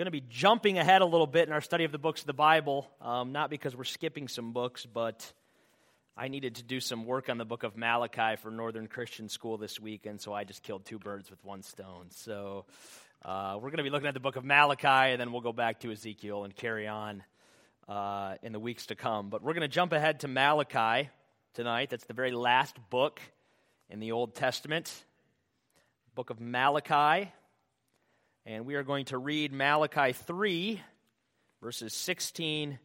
going to be jumping ahead a little bit in our study of the books of the Bible, um, not because we're skipping some books, but I needed to do some work on the book of Malachi for Northern Christian School this week, and so I just killed two birds with one stone. So uh, we're going to be looking at the book of Malachi, and then we'll go back to Ezekiel and carry on uh, in the weeks to come. But we're going to jump ahead to Malachi tonight. That's the very last book in the Old Testament, book of Malachi. And we are going to read Malachi 3, verses 16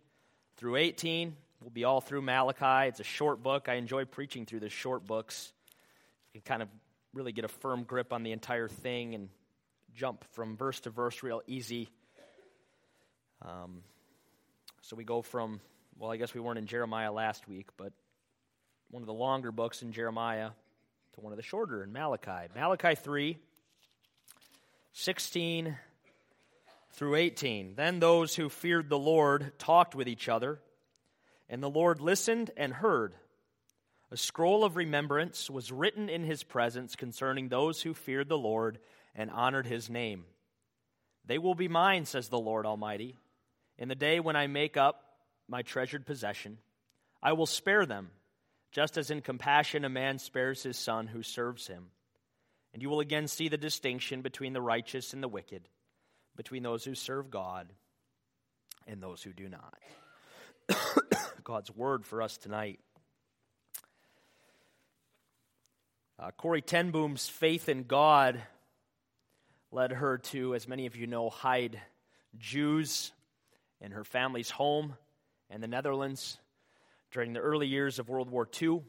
through 18. We'll be all through Malachi. It's a short book. I enjoy preaching through the short books. You can kind of really get a firm grip on the entire thing and jump from verse to verse real easy. Um, so we go from, well, I guess we weren't in Jeremiah last week, but one of the longer books in Jeremiah to one of the shorter in Malachi. Malachi 3 16 through 18. Then those who feared the Lord talked with each other, and the Lord listened and heard. A scroll of remembrance was written in his presence concerning those who feared the Lord and honored his name. They will be mine, says the Lord Almighty, in the day when I make up my treasured possession. I will spare them, just as in compassion a man spares his son who serves him. And you will again see the distinction between the righteous and the wicked, between those who serve God and those who do not. God's word for us tonight. Uh, Corrie ten Boom's faith in God led her to, as many of you know, hide Jews in her family's home in the Netherlands during the early years of World War II.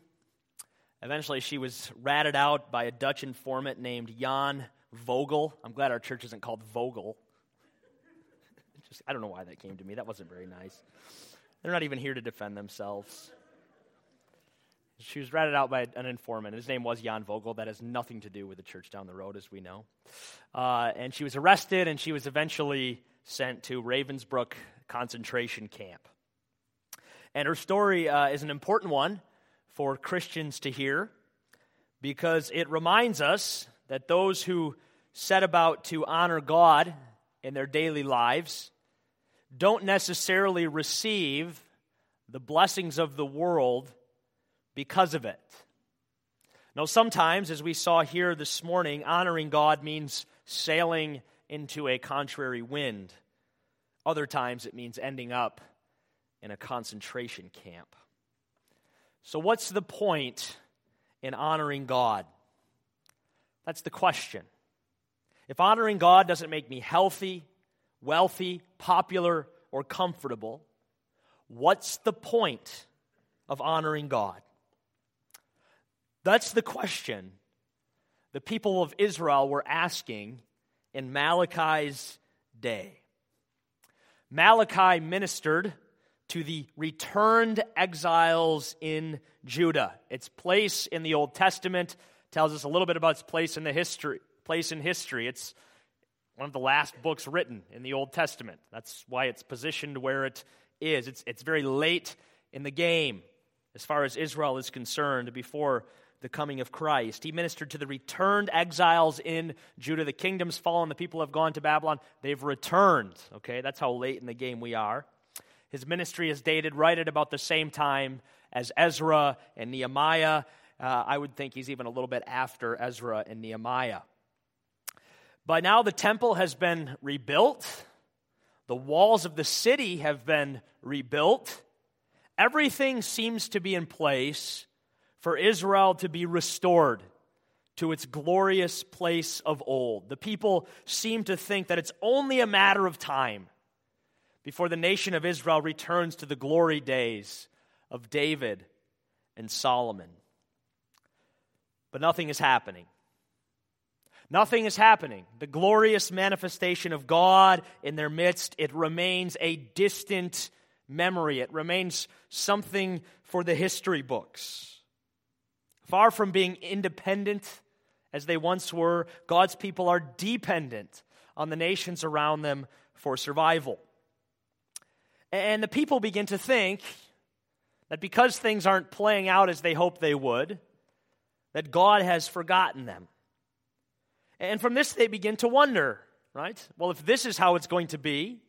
Eventually, she was ratted out by a Dutch informant named Jan Vogel. I'm glad our church isn't called Vogel. Just, I don't know why that came to me. That wasn't very nice. They're not even here to defend themselves. She was ratted out by an informant. His name was Jan Vogel. That has nothing to do with the church down the road, as we know. Uh, and she was arrested, and she was eventually sent to Ravensbrück concentration camp. And her story uh, is an important one for Christians to hear because it reminds us that those who set about to honor God in their daily lives don't necessarily receive the blessings of the world because of it. Now, sometimes, as we saw here this morning, honoring God means sailing into a contrary wind. Other times, it means ending up in a concentration camp. So, what's the point in honoring God? That's the question. If honoring God doesn't make me healthy, wealthy, popular, or comfortable, what's the point of honoring God? That's the question the people of Israel were asking in Malachi's day. Malachi ministered to the returned exiles in Judah. Its place in the Old Testament tells us a little bit about its place in the history, place in history. It's one of the last books written in the Old Testament. That's why it's positioned where it is. It's, it's very late in the game as far as Israel is concerned before the coming of Christ. He ministered to the returned exiles in Judah. The kingdom's fallen, the people have gone to Babylon. They've returned. Okay, that's how late in the game we are. His ministry is dated right at about the same time as Ezra and Nehemiah. Uh, I would think he's even a little bit after Ezra and Nehemiah. By now, the temple has been rebuilt, the walls of the city have been rebuilt. Everything seems to be in place for Israel to be restored to its glorious place of old. The people seem to think that it's only a matter of time before the nation of Israel returns to the glory days of David and Solomon. But nothing is happening. Nothing is happening. The glorious manifestation of God in their midst, it remains a distant memory. It remains something for the history books. Far from being independent as they once were, God's people are dependent on the nations around them for survival. And the people begin to think that because things aren't playing out as they hoped they would, that God has forgotten them. And from this, they begin to wonder right? Well, if this is how it's going to be,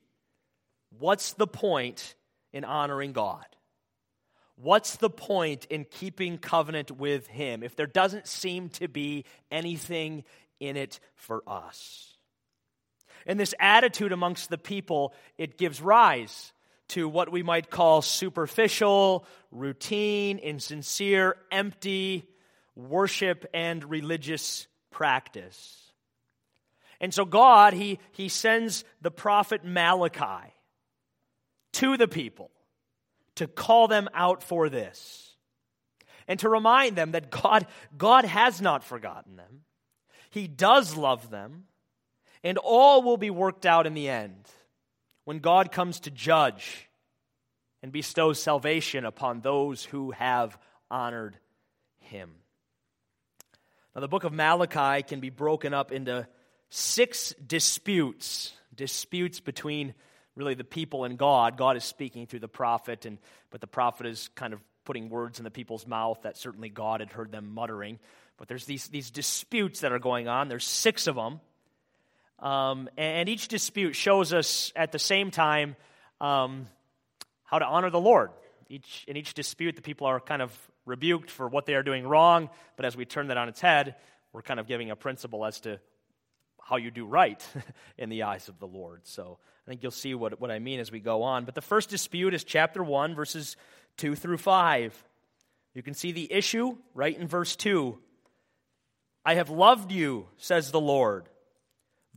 what's the point in honoring God? What's the point in keeping covenant with Him if there doesn't seem to be anything in it for us? And this attitude amongst the people, it gives rise to what we might call superficial, routine, insincere, empty worship and religious practice. And so God, he, he sends the prophet Malachi to the people to call them out for this and to remind them that God, God has not forgotten them. He does love them, and all will be worked out in the end when God comes to judge and bestows salvation upon those who have honored him. Now, the book of Malachi can be broken up into six disputes, disputes between really the people and God. God is speaking through the prophet, and, but the prophet is kind of putting words in the people's mouth that certainly God had heard them muttering. But there's these, these disputes that are going on. There's six of them. Um, and each dispute shows us at the same time um, how to honor the Lord. Each, in each dispute, the people are kind of rebuked for what they are doing wrong, but as we turn that on its head, we're kind of giving a principle as to how you do right in the eyes of the Lord. So I think you'll see what, what I mean as we go on. But the first dispute is chapter 1, verses 2 through 5. You can see the issue right in verse 2. I have loved you, says the Lord.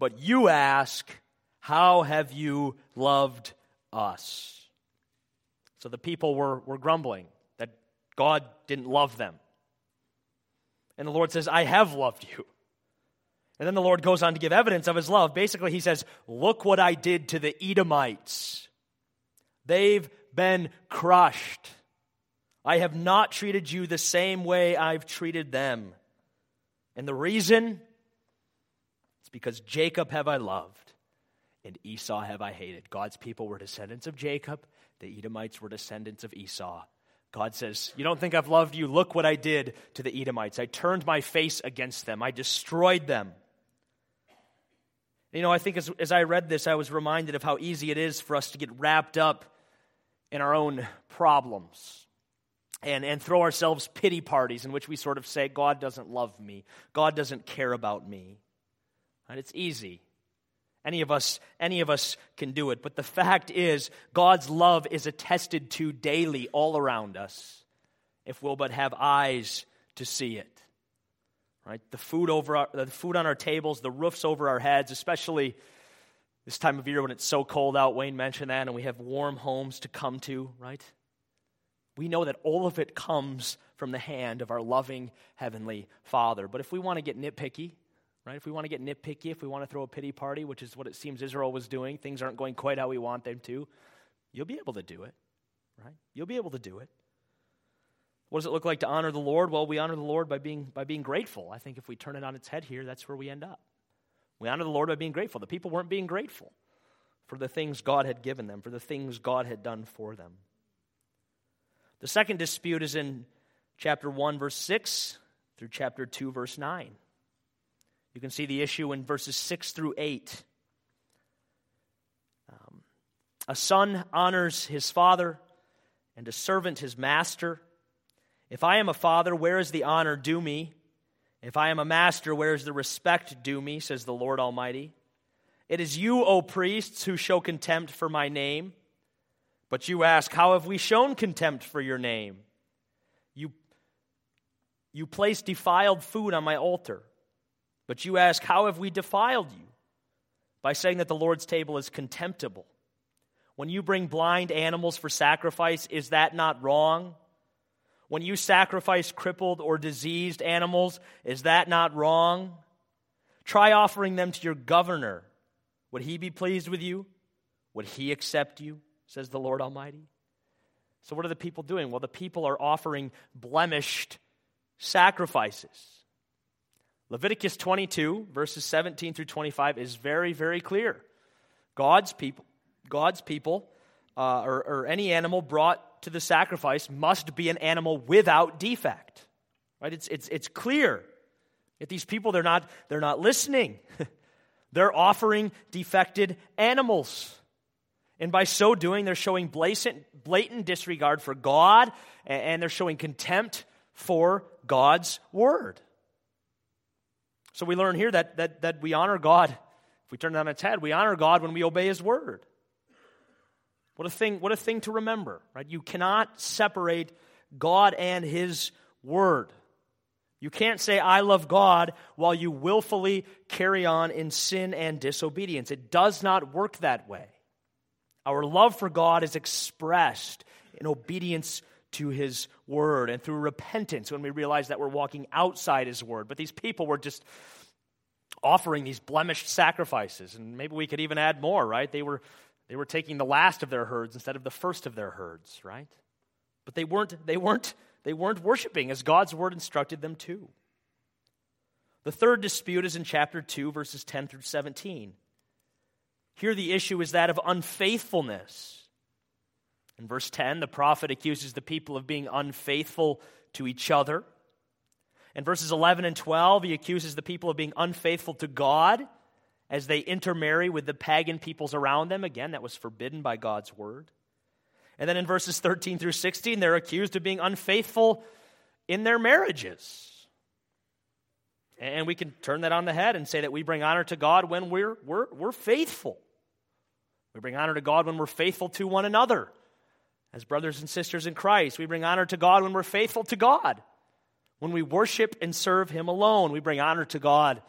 But you ask, How have you loved us? So the people were, were grumbling that God didn't love them. And the Lord says, I have loved you. And then the Lord goes on to give evidence of his love. Basically, he says, Look what I did to the Edomites. They've been crushed. I have not treated you the same way I've treated them. And the reason? Because Jacob have I loved, and Esau have I hated. God's people were descendants of Jacob, the Edomites were descendants of Esau. God says, You don't think I've loved you? Look what I did to the Edomites. I turned my face against them, I destroyed them. You know, I think as, as I read this, I was reminded of how easy it is for us to get wrapped up in our own problems and, and throw ourselves pity parties in which we sort of say, God doesn't love me, God doesn't care about me. And it's easy. Any of us, any of us can do it. But the fact is, God's love is attested to daily all around us, if we'll but have eyes to see it. Right? The food over our, the food on our tables, the roofs over our heads, especially this time of year when it's so cold out. Wayne mentioned that, and we have warm homes to come to, right? We know that all of it comes from the hand of our loving Heavenly Father. But if we want to get nitpicky, Right? If we want to get nitpicky, if we want to throw a pity party, which is what it seems Israel was doing, things aren't going quite how we want them to, you'll be able to do it. Right? You'll be able to do it. What does it look like to honor the Lord? Well, we honor the Lord by being, by being grateful. I think if we turn it on its head here, that's where we end up. We honor the Lord by being grateful. The people weren't being grateful for the things God had given them, for the things God had done for them. The second dispute is in chapter 1, verse 6 through chapter 2, verse 9. You can see the issue in verses 6 through 8. Um, a son honors his father, and a servant his master. If I am a father, where is the honor due me? If I am a master, where is the respect due me, says the Lord Almighty? It is you, O priests, who show contempt for my name. But you ask, How have we shown contempt for your name? You, you place defiled food on my altar. But you ask, How have we defiled you? By saying that the Lord's table is contemptible. When you bring blind animals for sacrifice, is that not wrong? When you sacrifice crippled or diseased animals, is that not wrong? Try offering them to your governor. Would he be pleased with you? Would he accept you? Says the Lord Almighty. So, what are the people doing? Well, the people are offering blemished sacrifices. Leviticus 22, verses 17 through 25, is very, very clear. God's people, God's people uh, or, or any animal brought to the sacrifice must be an animal without defect. Right? It's, it's, it's clear. Yet these people, they're not, they're not listening. They're offering defected animals. And by so doing, they're showing blatant, blatant disregard for God and they're showing contempt for God's word. So we learn here that, that, that we honor God. If we turn it on its head, we honor God when we obey his word. What a thing, what a thing to remember, right? You cannot separate God and his word. You can't say, I love God, while you willfully carry on in sin and disobedience. It does not work that way. Our love for God is expressed in obedience to His word and through repentance when we realize that we're walking outside His word. But these people were just offering these blemished sacrifices, and maybe we could even add more, right? They were, they were taking the last of their herds instead of the first of their herds, right? But they weren't, they weren't they weren't worshiping as God's word instructed them to. The third dispute is in chapter 2, verses 10 through 17. Here, the issue is that of unfaithfulness. In verse 10, the prophet accuses the people of being unfaithful to each other. In verses 11 and 12, he accuses the people of being unfaithful to God as they intermarry with the pagan peoples around them. Again, that was forbidden by God's word. And then in verses 13 through 16, they're accused of being unfaithful in their marriages. And we can turn that on the head and say that we bring honor to God when we're, we're, we're faithful. We bring honor to God when we're faithful to one another as brothers and sisters in Christ. We bring honor to God when we're faithful to God. When we worship and serve Him alone, we bring honor to God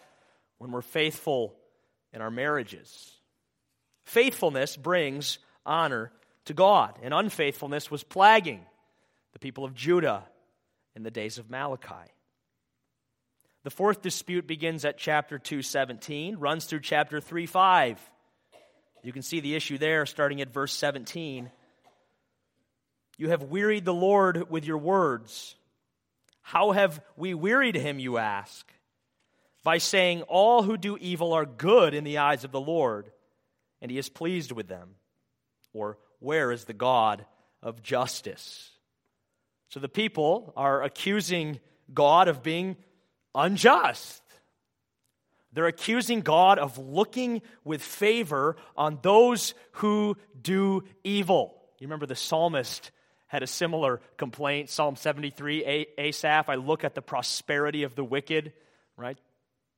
when we're faithful in our marriages. Faithfulness brings honor to God, and unfaithfulness was plaguing the people of Judah in the days of Malachi. The fourth dispute begins at chapter 2:17, runs through chapter 3:5. You can see the issue there starting at verse 17. You have wearied the Lord with your words. How have we wearied him, you ask? By saying, All who do evil are good in the eyes of the Lord, and he is pleased with them. Or, where is the God of justice? So the people are accusing God of being unjust. They're accusing God of looking with favor on those who do evil. You remember the psalmist had a similar complaint. Psalm 73, Asaph, I look at the prosperity of the wicked, right?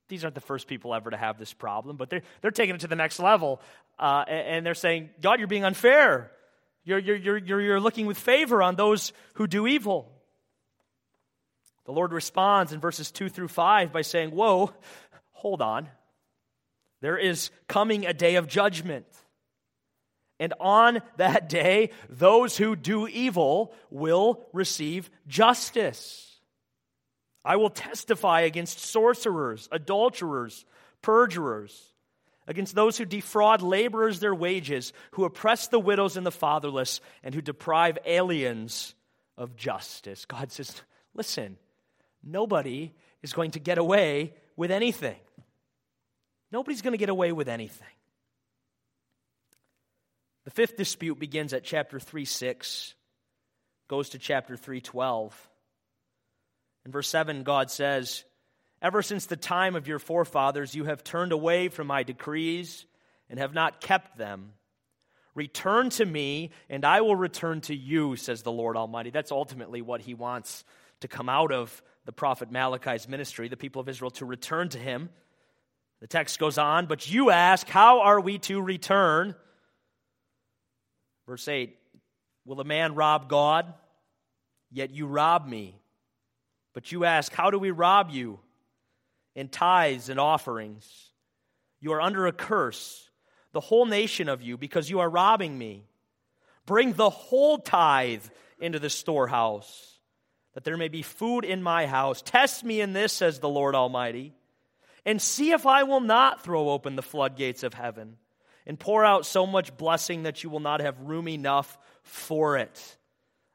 These aren't the first people ever to have this problem, but they're, they're taking it to the next level. Uh, and they're saying, God, you're being unfair. You're, you're, you're, you're looking with favor on those who do evil. The Lord responds in verses 2 through 5 by saying, Whoa, hold on. There is coming a day of judgment. And on that day, those who do evil will receive justice. I will testify against sorcerers, adulterers, perjurers against those who defraud laborers their wages, who oppress the widows and the fatherless, and who deprive aliens of justice. God says, listen, nobody is going to get away with anything. Nobody's going to get away with anything. The fifth dispute begins at chapter 3 6, goes to chapter 3 12. In verse 7, God says, Ever since the time of your forefathers, you have turned away from my decrees and have not kept them. Return to me, and I will return to you, says the Lord Almighty. That's ultimately what he wants to come out of the prophet Malachi's ministry, the people of Israel to return to him. The text goes on, but you ask, How are we to return? Verse 8 Will a man rob God? Yet you rob me. But you ask, How do we rob you? in tithes and offerings. You are under a curse, the whole nation of you, because you are robbing me. Bring the whole tithe into the storehouse, that there may be food in my house. Test me in this, says the Lord Almighty, and see if I will not throw open the floodgates of heaven and pour out so much blessing that you will not have room enough for it.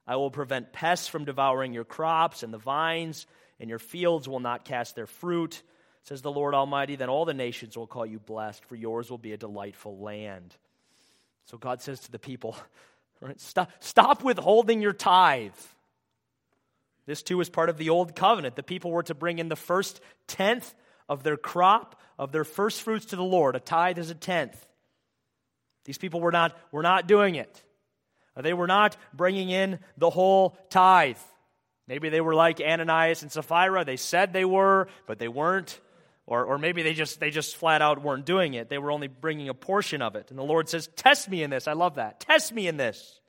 I will prevent pests from devouring your crops and the vines and your fields will not cast their fruit, says the Lord Almighty. Then all the nations will call you blessed, for yours will be a delightful land. So God says to the people, right, stop, stop withholding your tithe. This too is part of the old covenant. The people were to bring in the first tenth of their crop, of their first fruits to the Lord. A tithe is a tenth. These people were not, were not doing it. They were not bringing in the whole tithe. Maybe they were like Ananias and Sapphira. They said they were, but they weren't. Or, or maybe they just, they just flat out weren't doing it. They were only bringing a portion of it. And the Lord says, Test me in this. I love that. Test me in this.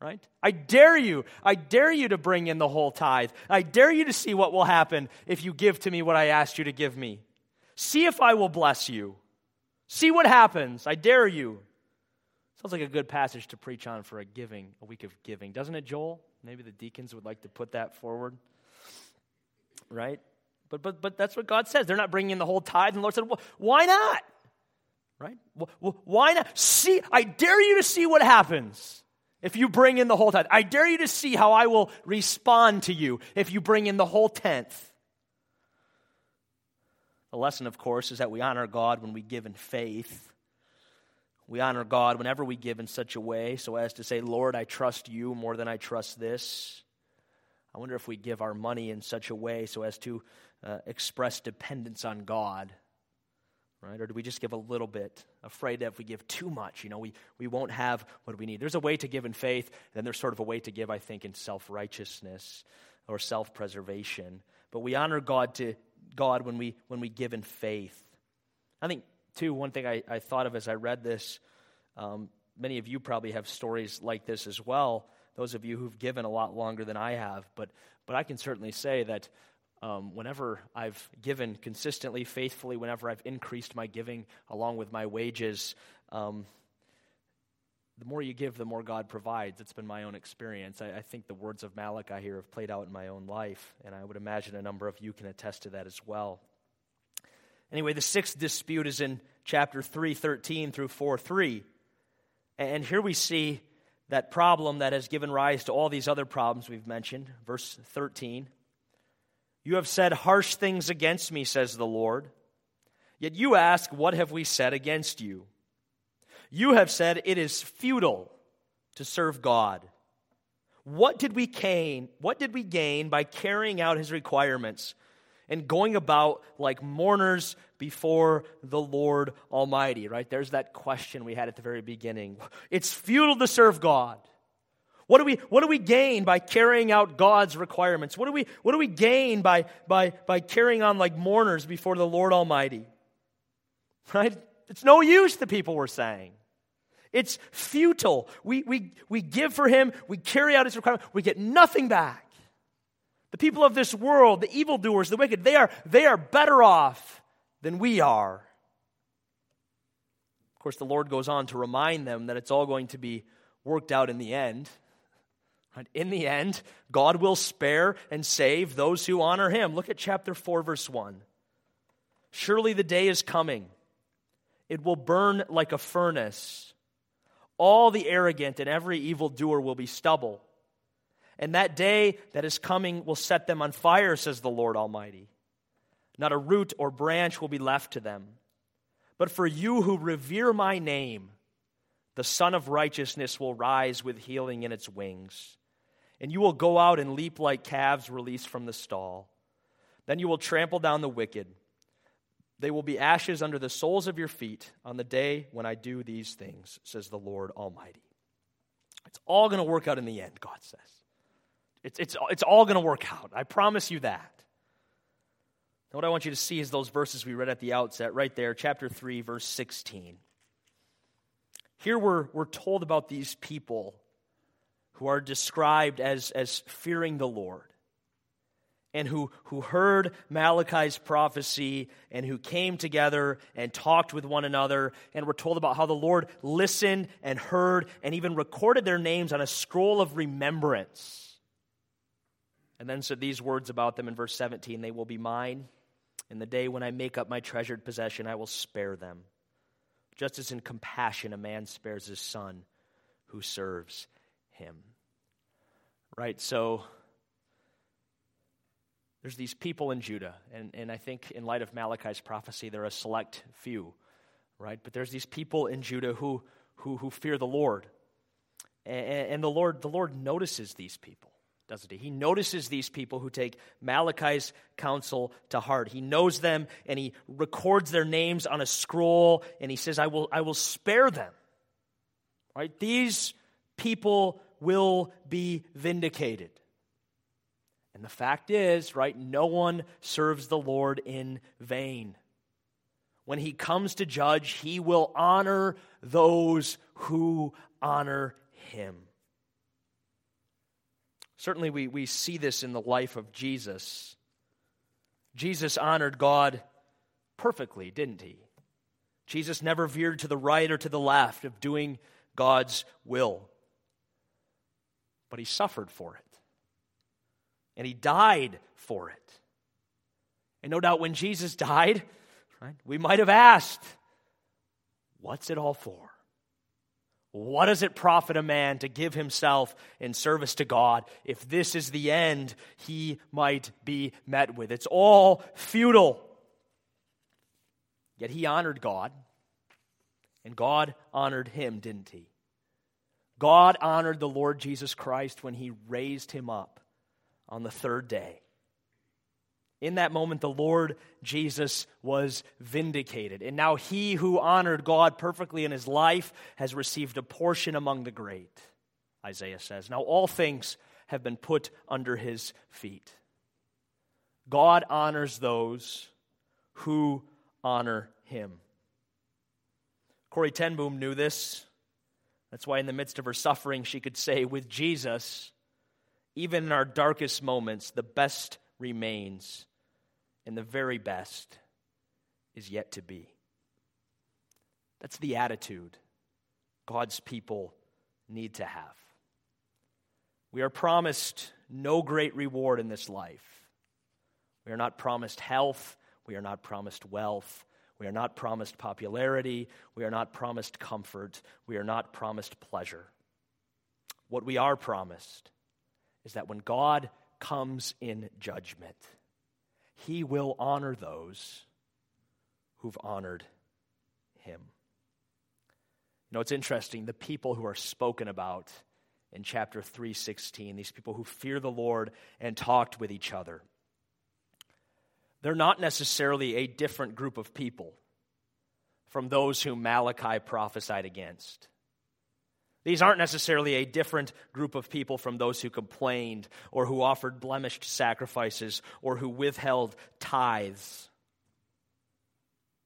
Right? I dare you. I dare you to bring in the whole tithe. I dare you to see what will happen if you give to me what I asked you to give me. See if I will bless you. See what happens. I dare you. Sounds like a good passage to preach on for a giving, a week of giving, doesn't it, Joel? Maybe the deacons would like to put that forward. Right? But, but, but that's what God says. They're not bringing in the whole tithe. And the Lord said, well, why not? Right? Well, why not? See, I dare you to see what happens if you bring in the whole tithe. I dare you to see how I will respond to you if you bring in the whole tenth. The lesson, of course, is that we honor God when we give in faith. We honor God whenever we give in such a way so as to say, Lord, I trust you more than I trust this. I wonder if we give our money in such a way so as to uh, express dependence on God, right? Or do we just give a little bit, afraid that if we give too much, you know, we, we won't have what we need? There's a way to give in faith, and then there's sort of a way to give, I think, in self righteousness or self preservation. But we honor God to God when we when we give in faith. I think too one thing I, I thought of as I read this. Um, many of you probably have stories like this as well. Those of you who've given a lot longer than I have, but but I can certainly say that um, whenever I've given consistently, faithfully, whenever I've increased my giving along with my wages, um, the more you give, the more God provides. It's been my own experience. I, I, think the words of Malachi here have played out in my own life, and I would imagine a number of you can attest to that as well. Anyway, the sixth dispute is in chapter 3, 13 through 4, 3. And here we see that problem that has given rise to all these other problems we've mentioned. Verse 13. You have said harsh things against me, says the Lord. Yet you ask, What have we said against you? You have said it is futile to serve God. What did we gain? What did we gain by carrying out his requirements and going about like mourners before the Lord Almighty? Right? There's that question we had at the very beginning. It's futile to serve God. What do we, what do we gain by carrying out God's requirements? What do we, what do we gain by, by, by carrying on like mourners before the Lord Almighty? Right? It's no use, the people were saying. It's futile. We, we, we give for him, we carry out his requirements, we get nothing back. The people of this world, the evildoers, the wicked, they are, they are better off than we are. Of course, the Lord goes on to remind them that it's all going to be worked out in the end. In the end, God will spare and save those who honor him. Look at chapter 4, verse 1. Surely the day is coming, it will burn like a furnace. All the arrogant and every evildoer will be stubble. And that day that is coming will set them on fire, says the Lord Almighty. Not a root or branch will be left to them. But for you who revere my name, the Sun of Righteousness will rise with healing in its wings and you will go out and leap like calves released from the stall. Then you will trample down the wicked. They will be ashes under the soles of your feet on the day when I do these things, says the Lord Almighty. It's all going to work out in the end, God says. It's, it's, it's all going to work out. I promise you that. Now, what I want you to see is those verses we read at the outset, right there, chapter 3, verse 16. Here we're, we're told about these people who are described as, as fearing the Lord and who, who heard Malachi's prophecy and who came together and talked with one another. And were told about how the Lord listened and heard and even recorded their names on a scroll of remembrance. And then said these words about them in verse 17 They will be mine. In the day when I make up my treasured possession, I will spare them. Just as in compassion a man spares his son who serves him. Right? So there's these people in Judah, and, and I think in light of Malachi's prophecy, they're a select few, right? But there's these people in Judah who, who, who fear the Lord. And, and the Lord the Lord notices these people. Doesn't he? He notices these people who take Malachi's counsel to heart. He knows them and he records their names on a scroll and he says, I will, I will spare them. Right? These people will be vindicated. And the fact is, right, no one serves the Lord in vain. When he comes to judge, he will honor those who honor him. Certainly, we, we see this in the life of Jesus. Jesus honored God perfectly, didn't he? Jesus never veered to the right or to the left of doing God's will. But he suffered for it. And he died for it. And no doubt when Jesus died, right, we might have asked, what's it all for? What does it profit a man to give himself in service to God if this is the end he might be met with? It's all futile. Yet he honored God, and God honored him, didn't he? God honored the Lord Jesus Christ when he raised him up on the third day. In that moment, the Lord Jesus was vindicated. And now he who honored God perfectly in his life has received a portion among the great, Isaiah says. Now all things have been put under his feet. God honors those who honor him. Corrie ten Boom knew this. That's why, in the midst of her suffering, she could say, With Jesus, even in our darkest moments, the best remains and the very best is yet to be. That's the attitude God's people need to have. We are promised no great reward in this life. We are not promised health. We are not promised wealth. We are not promised popularity. We are not promised comfort. We are not promised pleasure. What we are promised is that when God comes in judgment, he will honor those who've honored him. You know, it's interesting, the people who are spoken about in chapter 316, these people who fear the Lord and talked with each other, they're not necessarily a different group of people from those whom Malachi prophesied against. These aren't necessarily a different group of people from those who complained or who offered blemished sacrifices or who withheld tithes.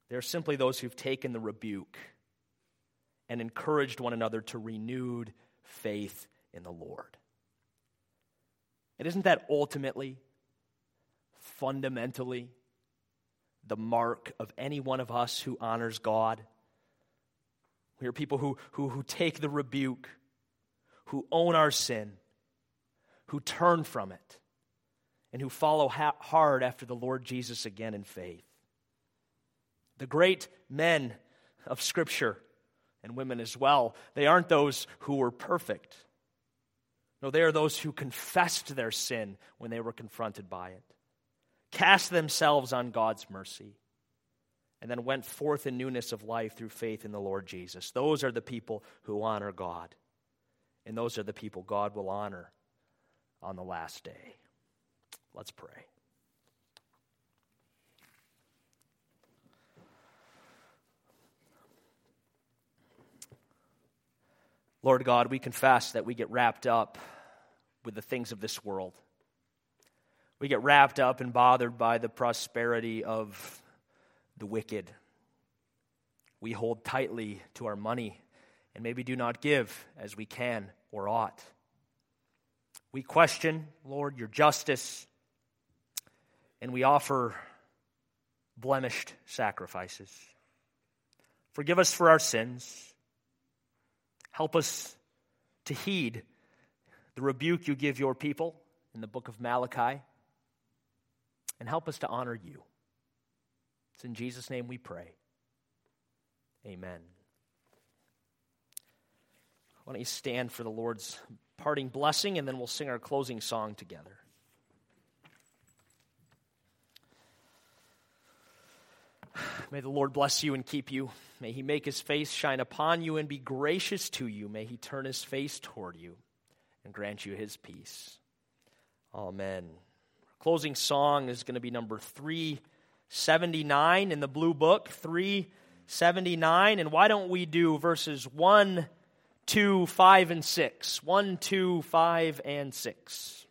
They're simply those who've taken the rebuke and encouraged one another to renewed faith in the Lord. And isn't that ultimately, fundamentally, the mark of any one of us who honors God? We are people who, who, who take the rebuke, who own our sin, who turn from it, and who follow ha- hard after the Lord Jesus again in faith. The great men of Scripture, and women as well, they aren't those who were perfect. No, they are those who confessed their sin when they were confronted by it, cast themselves on God's mercy and then went forth in newness of life through faith in the Lord Jesus. Those are the people who honor God. And those are the people God will honor on the last day. Let's pray. Lord God, we confess that we get wrapped up with the things of this world. We get wrapped up and bothered by the prosperity of the wicked. We hold tightly to our money and maybe do not give as we can or ought. We question, Lord, your justice, and we offer blemished sacrifices. Forgive us for our sins. Help us to heed the rebuke you give your people in the book of Malachi, and help us to honor you. It's in Jesus' name we pray. Amen. Why don't you stand for the Lord's parting blessing, and then we'll sing our closing song together. May the Lord bless you and keep you. May he make his face shine upon you and be gracious to you. May he turn his face toward you and grant you his peace. Amen. Closing song is going to be number 379 in the blue book, 379. And why don't we do verses 1, 2, 5, and 6? 1, 2, 5, and 6.